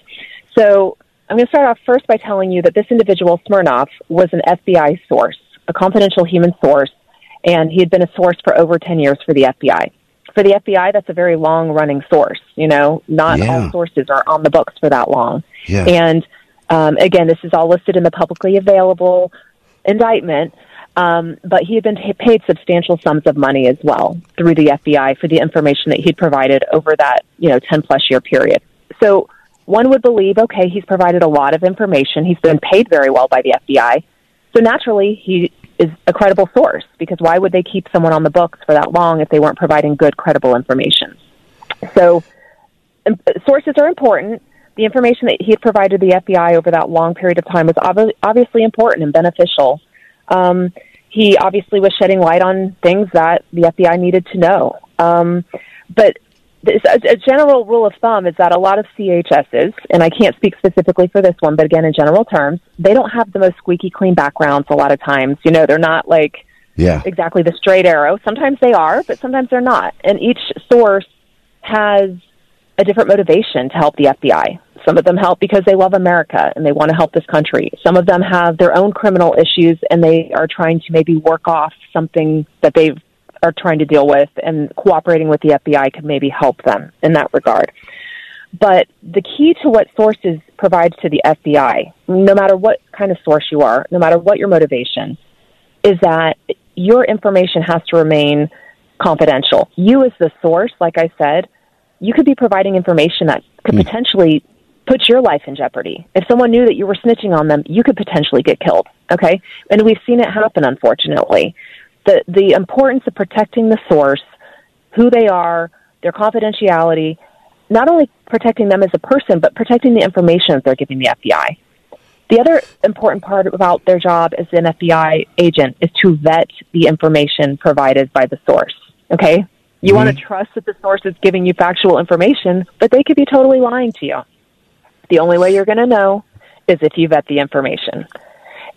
So I'm going to start off first by telling you that this individual, Smirnov, was an FBI source, a confidential human source, and he had been a source for over 10 years for the FBI. For the FBI, that's a very long running source. You know, not Yeah. all sources are on the books for that long. Yeah. And um, again, this is all listed in the publicly available indictment. Um, but he had been t- paid substantial sums of money as well through the FBI for the information that he'd provided over that, you know, 10 plus year period. So one would believe, okay, he's provided a lot of information. He's been paid very well by the FBI. So naturally, he is a credible source because why would they keep someone on the books for that long if they weren't providing good, credible information? So um, sources are important. The information that he had provided the FBI over that long period of time was obvi- obviously important and beneficial. Um, he obviously was shedding light on things that the FBI needed to know. Um, but a, a general rule of thumb is that a lot of CHSs, and I can't speak specifically for this one, but again, in general terms, they don't have the most squeaky clean backgrounds a lot of times. You know, they're not like Yeah. exactly the straight arrow. Sometimes they are, but sometimes they're not. And each source has a different motivation to help the FBI. Some of them help because they love America and they want to help this country. Some of them have their own criminal issues and they are trying to maybe work off something that they are trying to deal with and cooperating with the FBI could maybe help them in that regard. But the key to what sources provide to the FBI, no matter what kind of source you are, no matter what your motivation, is that your information has to remain confidential. You, as the source, like I said, you could be providing information that could hmm. potentially put your life in jeopardy. If someone knew that you were snitching on them, you could potentially get killed. Okay, and we've seen it happen, unfortunately. The the importance of protecting the source, who they are, their confidentiality, not only protecting them as a person, but protecting the information that they're giving the FBI. The other important part about their job as an FBI agent is to vet the information provided by the source. Okay? You want to mm-hmm. trust that the source is giving you factual information, but they could be totally lying to you. The only way you're going to know is if you vet the information.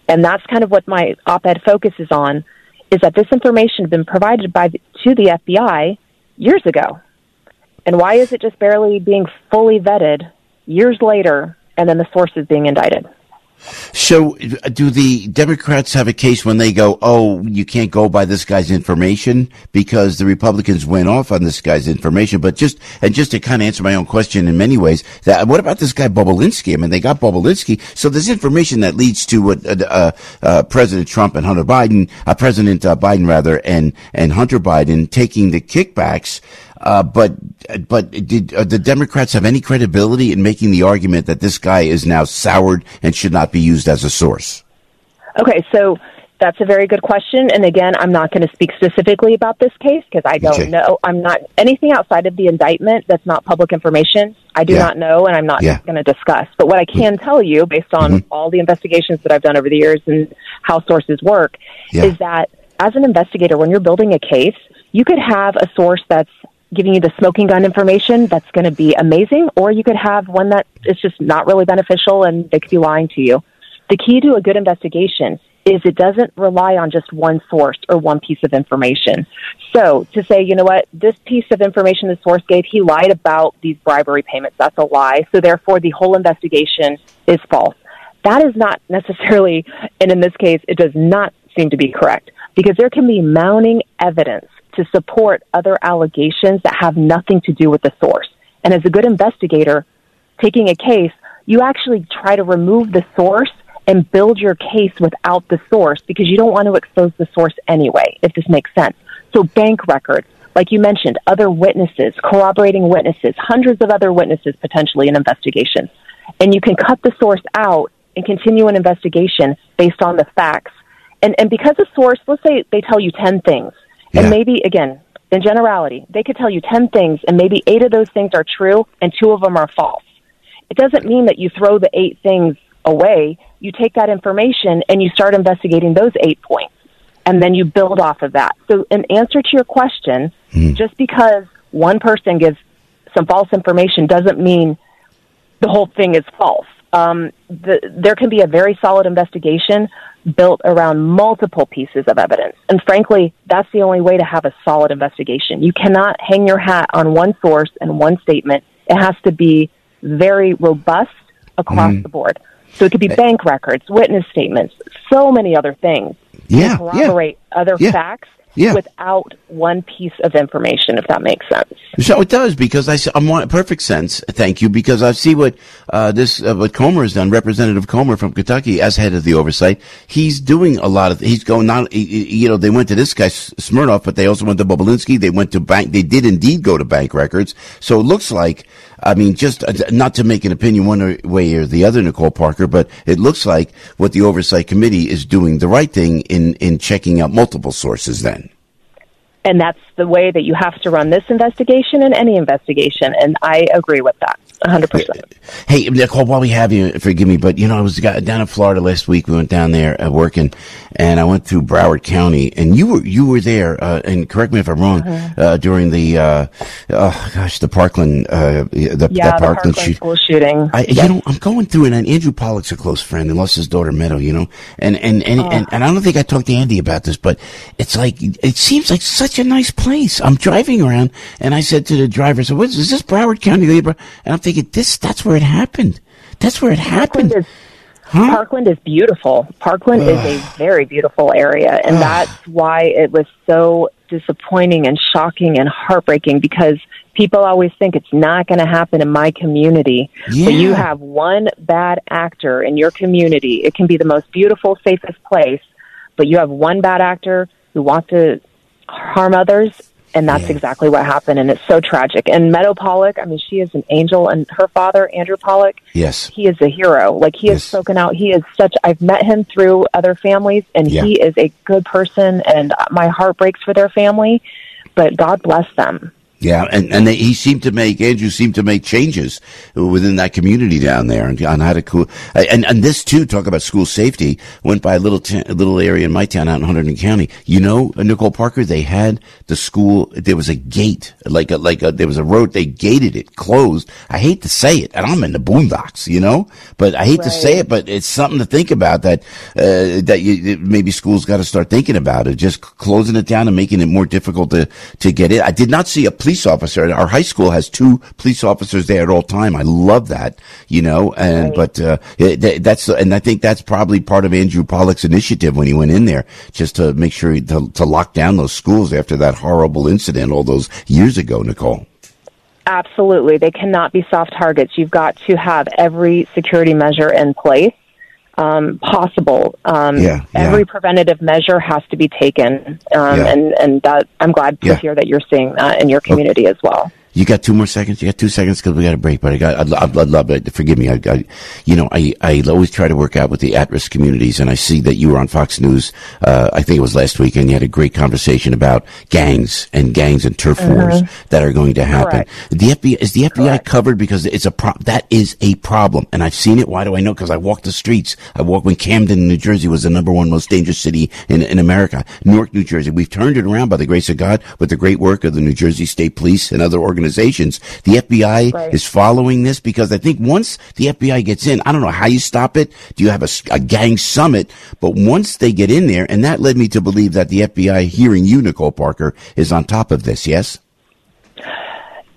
And that's kind of what my op-ed focuses on is that this information has been provided by the, to the FBI years ago. And why is it just barely being fully vetted years later and then the source is being indicted? So, do the Democrats have a case when they go, "Oh, you can't go by this guy's information because the Republicans went off on this guy's information"? But just and just to kind of answer my own question in many ways, that what about this guy Bobulinski? I mean, they got Bobulinski, so there's information that leads to what uh, uh, uh, President Trump and Hunter Biden, uh, President uh, Biden rather, and and Hunter Biden taking the kickbacks. Uh, but but did uh, the Democrats have any credibility in making the argument that this guy is now soured and should not be used as a source? Okay, so that's a very good question. And again, I'm not going to speak specifically about this case because I don't Okay. know. I'm not anything outside of the indictment that's not public information. I do Yeah. not know, and I'm not Yeah. going to discuss. But what I can tell you, based on all the investigations that I've done over the years and how sources work, Yeah. is that as an investigator, when you're building a case, you could have a source that's giving you the smoking gun information that's going to be amazing, or you could have one that is just not really beneficial and they could be lying to you. The key to a good investigation is it doesn't rely on just one source or one piece of information. So to say, you know what, this piece of information the source gave, he lied about these bribery payments. That's a lie. So therefore the whole investigation is false. That is not necessarily, and in this case, it does not seem to be correct because there can be mounting evidence to support other allegations that have nothing to do with the source. And as a good investigator, taking a case, you actually try to remove the source and build your case without the source because you don't want to expose the source anyway, if this makes sense. So bank records, like you mentioned, other witnesses, corroborating witnesses, hundreds of other witnesses potentially in investigations. And you can cut the source out and continue an investigation based on the facts. And, and because the source, let's say they tell you 10 things, and maybe, again, in generality, they could tell you 10 things, and maybe eight of those things are true, and two of them are false. It doesn't mean that you throw the eight things away. You take that information and you start investigating those eight points, and then you build off of that. So, in answer to your question, just because one person gives some false information doesn't mean the whole thing is false. Um, the, there can be a very solid investigation built around multiple pieces of evidence. And frankly, that's the only way to have a solid investigation. You cannot hang your hat on one source and one statement. It has to be very robust across Mhm. the board. So it could be bank records, witness statements, so many other things. Yeah, to yeah. corroborate other Yeah. facts Yeah. without one piece of information, if that makes sense. So it does because I I'm on perfect sense. Thank you because I see what uh, this uh, what Comer has done. Representative Comer from Kentucky, as head of the oversight, he's doing a lot of. He's going not. You know, they went to this guy Smirnov, but they also went to Bobulinski. They went to bank. They did indeed go to bank records. So it looks like. I mean, just uh, not to make an opinion one way or the other, Nicole Parker, but it looks like what the oversight committee is doing the right thing in in checking out multiple sources. Then. And that's the way that you have to run this investigation and any investigation. And I agree with that 100%. Hey, Nicole, while we have you, forgive me, but you know, I was down in Florida last week. We went down there uh, working, and I went through Broward County, and you were you were there. Uh, and correct me if I'm wrong. Uh-huh. Uh, during the uh, oh gosh, the Parkland, uh, the, yeah, the Parkland shoot. school shooting. I, Yes. you know, I'm going through it, and Andrew Pollock's a close friend, and lost his daughter Meadow. You know, and and and, and and I don't think I talked to Andy about this, but it's like it seems like such a nice place. I'm driving around, and I said to the driver, "So, what is, is this Broward County?" And I'm thinking, "This, that's where it happened. That's where it happened." Parkland is, Parkland is beautiful. Parkland is a very beautiful area, and that's why it was so disappointing and shocking and heartbreaking because people always think it's not going to happen in my community. But you have one bad actor in your community. It can be the most beautiful, safest place, but you have one bad actor who wants to harm others. And that's exactly what happened, and it's so tragic. And Meadow Pollock, I mean, she is an angel, and her father, Andrew Pollock, Yes. he is a hero. Like he has spoken out. He is such. I've met him through other families, and Yeah. he is a good person. And my heart breaks for their family, but God bless them. Yeah, and and they, he seemed to make Andrew seemed to make changes within that community down there, and on how to cool. And and this too, talk about school safety. Went by a little t- a little area in my town out in Hunterdon County. You know, uh, Nicole Parker. They had the school. There was a gate, like a like a there was a road. They gated it, closed. I hate to say it, and I'm in the boondocks, you know, but I hate to say it, but it's something to think about. That uh, that you, maybe schools got to start thinking about it, just closing it down and making it more difficult to to get in. I did not see a police officer. Our high school has two police officers there at all time. I love that, you know, and but uh, it, that's and I think that's probably part of Andrew Pollock's initiative when he went in there, just to make sure he, to, to lock down those schools after that horrible incident all those years ago. Nicole. Absolutely, they cannot be soft targets. You've got to have every security measure in place um, possible. Um, Yeah, yeah. Every preventative measure has to be taken, um, Yeah. and and that I'm glad to Yeah. hear that you're seeing that in your community as well. You got two more seconds. You got two seconds because we got a break. But I got, I'd, I'd, I'd love it. Forgive me. I, I, you know, I, I always try to work out with the at-risk communities, and I see that you were on Fox News. Uh, I think it was last week, and you had a great conversation about gangs and gangs and turf Mhm. wars that are going to happen. Correct. The FBI is the FBI covered because it's a pro- that is a problem, and I've seen it. Why do I know? Because I walk the streets. I walk when Camden, New Jersey, was the number one most dangerous city in in America. Newark, New Jersey. We've turned it around by the grace of God with the great work of the New Jersey State Police and other organizations. The FBI Right. is following this because I think once the FBI gets in, I don't know how you stop it. Do you have a gang summit? But once they get in there, and that led me to believe that the FBI, hearing you, Nicole Parker, is on top of this. Yes.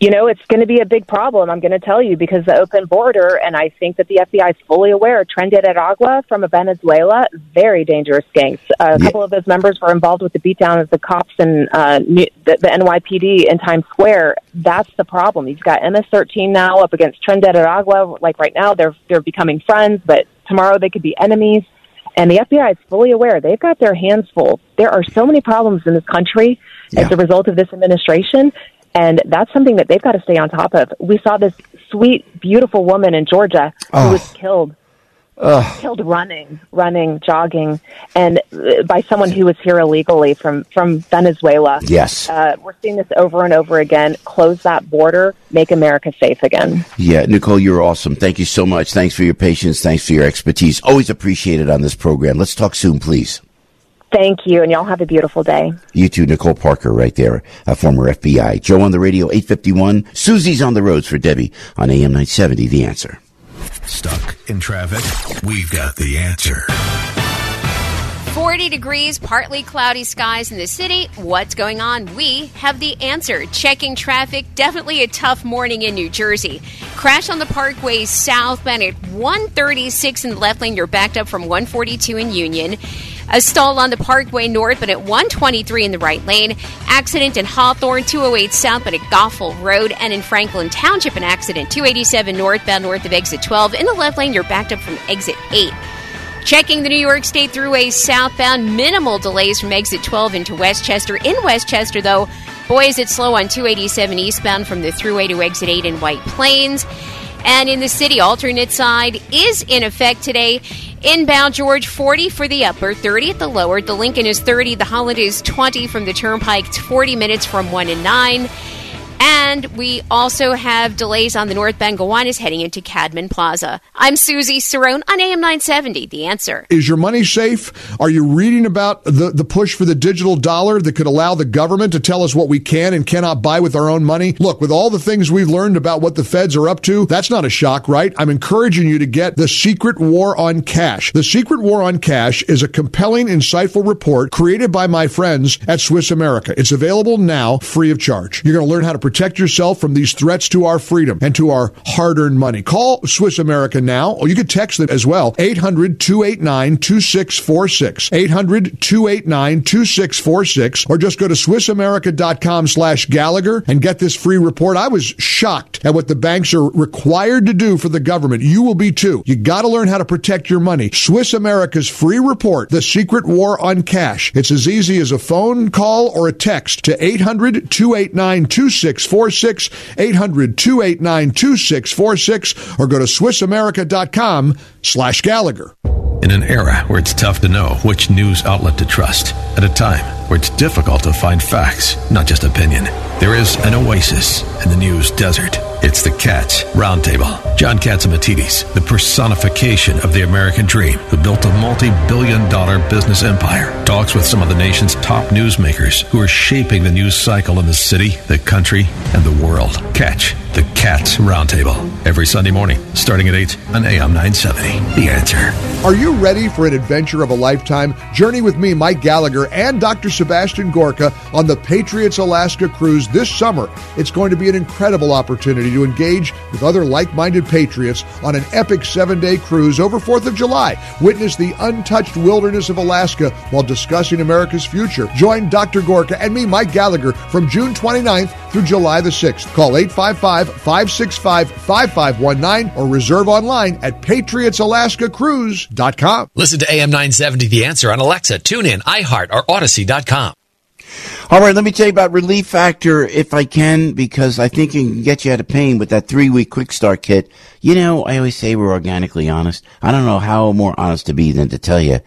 You know, it's going to be a big problem. I'm going to tell you because the open border, and I think that the FBI is fully aware. Tren de Aragua from Venezuela, very dangerous gangs. a couple of those members were involved with the beatdown of the cops and uh, the, the NYPD in Times Square. That's the problem. You've got MS-13 now up against Tren de Aragua. Like right now, they're they're becoming friends, but tomorrow they could be enemies. And the FBI is fully aware. They've got their hands full. There are so many problems in this country as a result of this administration. And that's something that they've got to stay on top of. We saw this sweet, beautiful woman in Georgia Oh. who was killed, killed running, running, jogging, and uh, by someone who was here illegally from from Venezuela. Yes. uh, we're seeing this over and over again. Close that border, make America safe again. Yeah, Nicole, you're awesome. Thank you so much. Thanks for your patience. Thanks for your expertise. Always appreciated on this program. Let's talk soon, please. Thank you, and y'all have a beautiful day. You too, Nicole Parker, right there, a former FBI. Joe on the radio, 851. Susie's on the roads for Debbie on AM 970. The answer. Stuck in traffic? We've got the answer. 40 degrees, partly cloudy skies in the city. What's going on? We have the answer. Checking traffic, definitely a tough morning in New Jersey. Crash on the Parkway southbound at 136 in the left lane. You're backed up from 142 in Union. A stall on the Parkway north, but at 123 in the right lane. Accident in Hawthorne, 208 south, but at Goffle Road. And in Franklin Township, an accident, 287 northbound north of exit 12. In the left lane, you're backed up from exit 8. Checking the New York State Thruway southbound, minimal delays from exit 12 into Westchester. In Westchester, though, boy, is it slow on 287 eastbound from the Thruway to exit 8 in White Plains. And in the city, alternate side is in effect today. Inbound George 40 for the upper, 30 at the lower. The Lincoln is 30. The Holland is 20 from the Turnpike. It's 40 minutes from 1 and 9. And we also have delays on the northbound Gowanus heading into Cadman Plaza. I'm Susie Cerrone on AM 970. The answer. Is your money safe? Are you reading about the, the push for the digital dollar that could allow the government to tell us what we can and cannot buy with our own money? Look, with all the things we've learned about what the feds are up to, that's not a shock, right? I'm encouraging you to get The Secret War on Cash. The Secret War on Cash is a compelling, insightful report created by my friends at Swiss America. It's available now free of charge. You're going to learn how to protect yourself from these threats to our freedom and to our hard earned money. Call Swiss America now, or you can text them as well. 800 289 2646. 800 289 2646. Or just go to SwissAmerica.com slash Gallagher and get this free report. I was shocked at what the banks are required to do for the government. You will be too. You got to learn how to protect your money. Swiss America's free report, The Secret War on Cash. It's as easy as a phone call or a text to 800 289 2646. 800 289 2646. Or go to SwissAmerica.com slash Gallagher. In an era where it's tough to know which news outlet to trust, at a time where it's difficult to find facts, not just opinion, there is an oasis in the news desert. It's the Cats Roundtable. John Catsimatidis, the personification of the American dream, who built a multi-billion dollar business empire, talks with some of the nation's top newsmakers who are shaping the news cycle in the city, the country, and the world. Catch the Cats Roundtable every Sunday morning, starting at 8 on AM 970. The answer. Are you ready for an adventure of a lifetime? Journey with me, Mike Gallagher, and Dr. Sebastian Gorka on the Patriots Alaska cruise this summer. It's going to be an incredible opportunity to engage with other like minded patriots on an epic seven day cruise over 4th of July. Witness the untouched wilderness of Alaska while discussing America's future. Join Dr. Gorka and me, Mike Gallagher, from June 29th through July the 6th. Call 855 565 5519 or reserve online at patriotsalaskacruise.com. Listen to AM 970 The Answer on Alexa, TuneIn, iHeart, or Odyssey.com. All right, let me tell you about Relief Factor if I can, because I think it can get you out of pain with that three week quick start kit. You know, I always say we're organically honest. I don't know how more honest to be than to tell you.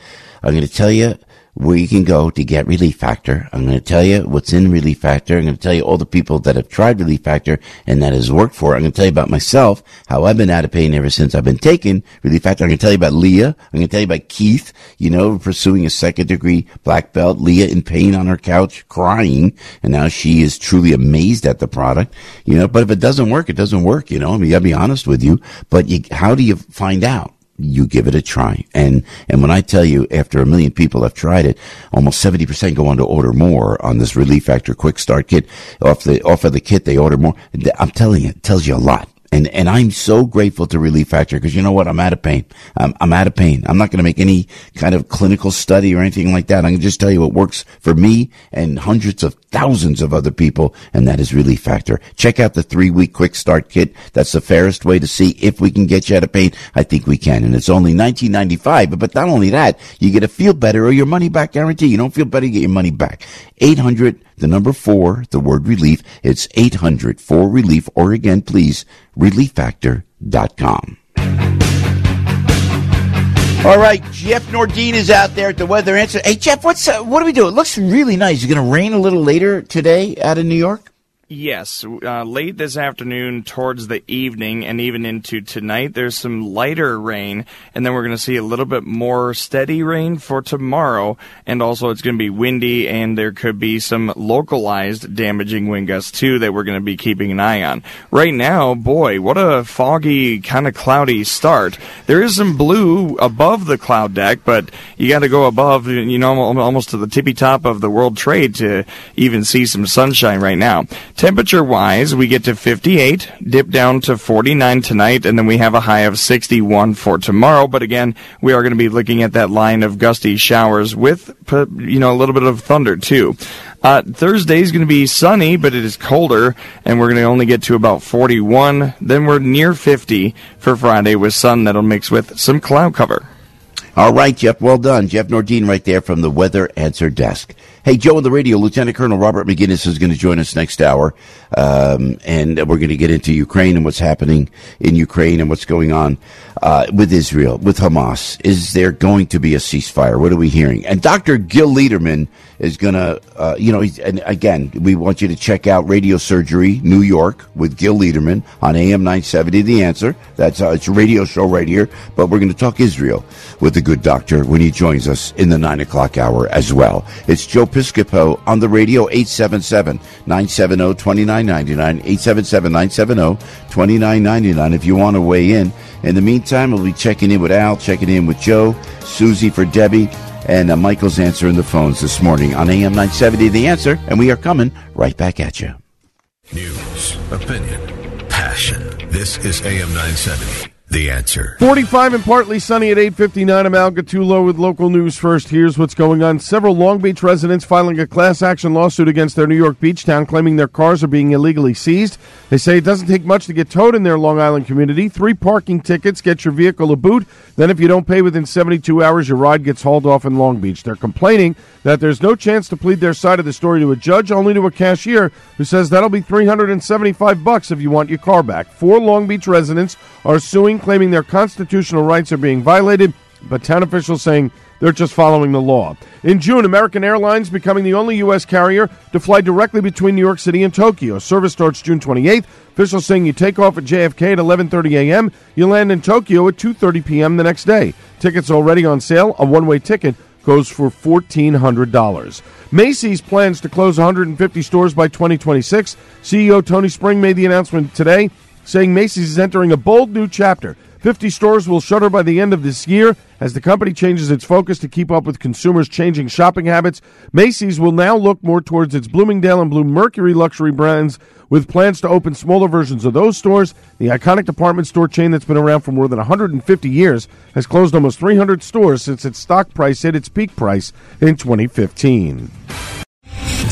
I'm going to tell you where you can go to get Relief Factor. I'm going to tell you what's in Relief Factor. I'm going to tell you all the people that have tried Relief Factor and that has worked for it. I'm going to tell you about myself, how I've been out of pain ever since I've been taking Relief Factor. I'm going to tell you about Leah. I'm going to tell you about Keith, you know, pursuing a second degree black belt. Leah in pain on her couch, crying, and now she is truly amazed at the product, you know, but if it doesn't work, it doesn't work, you know, I mean, gotta be honest with you, but you, how do you find out? You give it a try. And, and when I tell you after a million people have tried it, almost 70% go on to order more on this Relief Factor Quick Start Kit. Off the, off of the kit, they order more. I'm telling you, it tells you a lot. And, and I'm so grateful to Relief Factor because you know what? I'm out of pain. I'm, I'm out of pain. I'm not going to make any kind of clinical study or anything like that. I can just tell you what works for me and hundreds of thousands of other people. And that is Relief Factor. Check out the three week quick start kit. That's the fairest way to see if we can get you out of pain. I think we can. And it's only 1995. But not only that, you get a feel better or your money back guarantee. You don't feel better, you get your money back. 800 the number four, the word relief. It's 800 for relief, or again, please, relieffactor.com. All right, Jeff Nordine is out there at the weather answer. Hey, Jeff, what's uh, what do we do? It looks really nice. It's going to rain a little later today out of New York. Yes, uh, late this afternoon towards the evening and even into tonight, there's some lighter rain, and then we're going to see a little bit more steady rain for tomorrow, and also it's going to be windy, and there could be some localized damaging wind gusts too that we're going to be keeping an eye on. Right now, boy, what a foggy, kind of cloudy start. There is some blue above the cloud deck, but you got to go above, you know, almost to the tippy top of the World Trade to even see some sunshine right now. Temperature wise, we get to 58, dip down to 49 tonight, and then we have a high of 61 for tomorrow. But again, we are going to be looking at that line of gusty showers with, you know, a little bit of thunder too. Uh, Thursday is going to be sunny, but it is colder, and we're going to only get to about 41. Then we're near 50 for Friday with sun that'll mix with some cloud cover. All right, Jeff. Well done. Jeff Nordine right there from the Weather Answer Desk. Hey, Joe on the radio, Lieutenant Colonel Robert Maginnis is going to join us next hour. Um, and we're going to get into Ukraine and what's happening in Ukraine and what's going on uh, with Israel, with Hamas. Is there going to be a ceasefire? What are we hearing? And Dr. Gil Lederman is going to, uh, you know, and again, we want you to check out Radio Surgery New York with Gil Lederman on AM 970. The answer. That's uh, it's a radio show right here. But we're going to talk Israel with the good doctor when he joins us in the nine o'clock hour as well. It's Joe Piscopo on the radio, 877-970-2999, 877-970-2999 if you want to weigh in. In the meantime, we'll be checking in with Al, checking in with Joe, Susie for Debbie, and uh, Michael's answering the phones this morning on AM 970 The Answer, and we are coming right back at you. News opinion, passion. This is AM 970. The answer. 45 and partly sunny at 859. I'm Al Gattulo with local news first. Here's what's going on. Several Long Beach residents filing a class action lawsuit against their New York beach town claiming their cars are being illegally seized. They say it doesn't take much to get towed in their Long Island community. Three parking tickets get your vehicle a boot. Then if you don't pay within 72 hours, your ride gets hauled off in Long Beach. They're complaining that there's no chance to plead their side of the story to a judge, only to a cashier who says that'll be 375 bucks if you want your car back. Four Long Beach residents are suing, claiming their constitutional rights are being violated, but town officials saying they're just following the law. In June, American Airlines becoming the only U.S. carrier to fly directly between New York City and Tokyo. Service starts June 28th. Officials saying you take off at JFK at 11:30 a.m. You land in Tokyo at 2:30 p.m. the next day. Tickets already on sale. A one-way ticket goes for $1,400. Macy's plans to close 150 stores by 2026. CEO Tony Spring made the announcement today, saying Macy's is entering a bold new chapter. 50 stores will shutter by the end of this year as the company changes its focus to keep up with consumers' changing shopping habits. Macy's will now look more towards its Bloomingdale and Blue Mercury luxury brands with plans to open smaller versions of those stores. The iconic department store chain that's been around for more than 150 years has closed almost 300 stores since its stock price hit its peak price in 2015.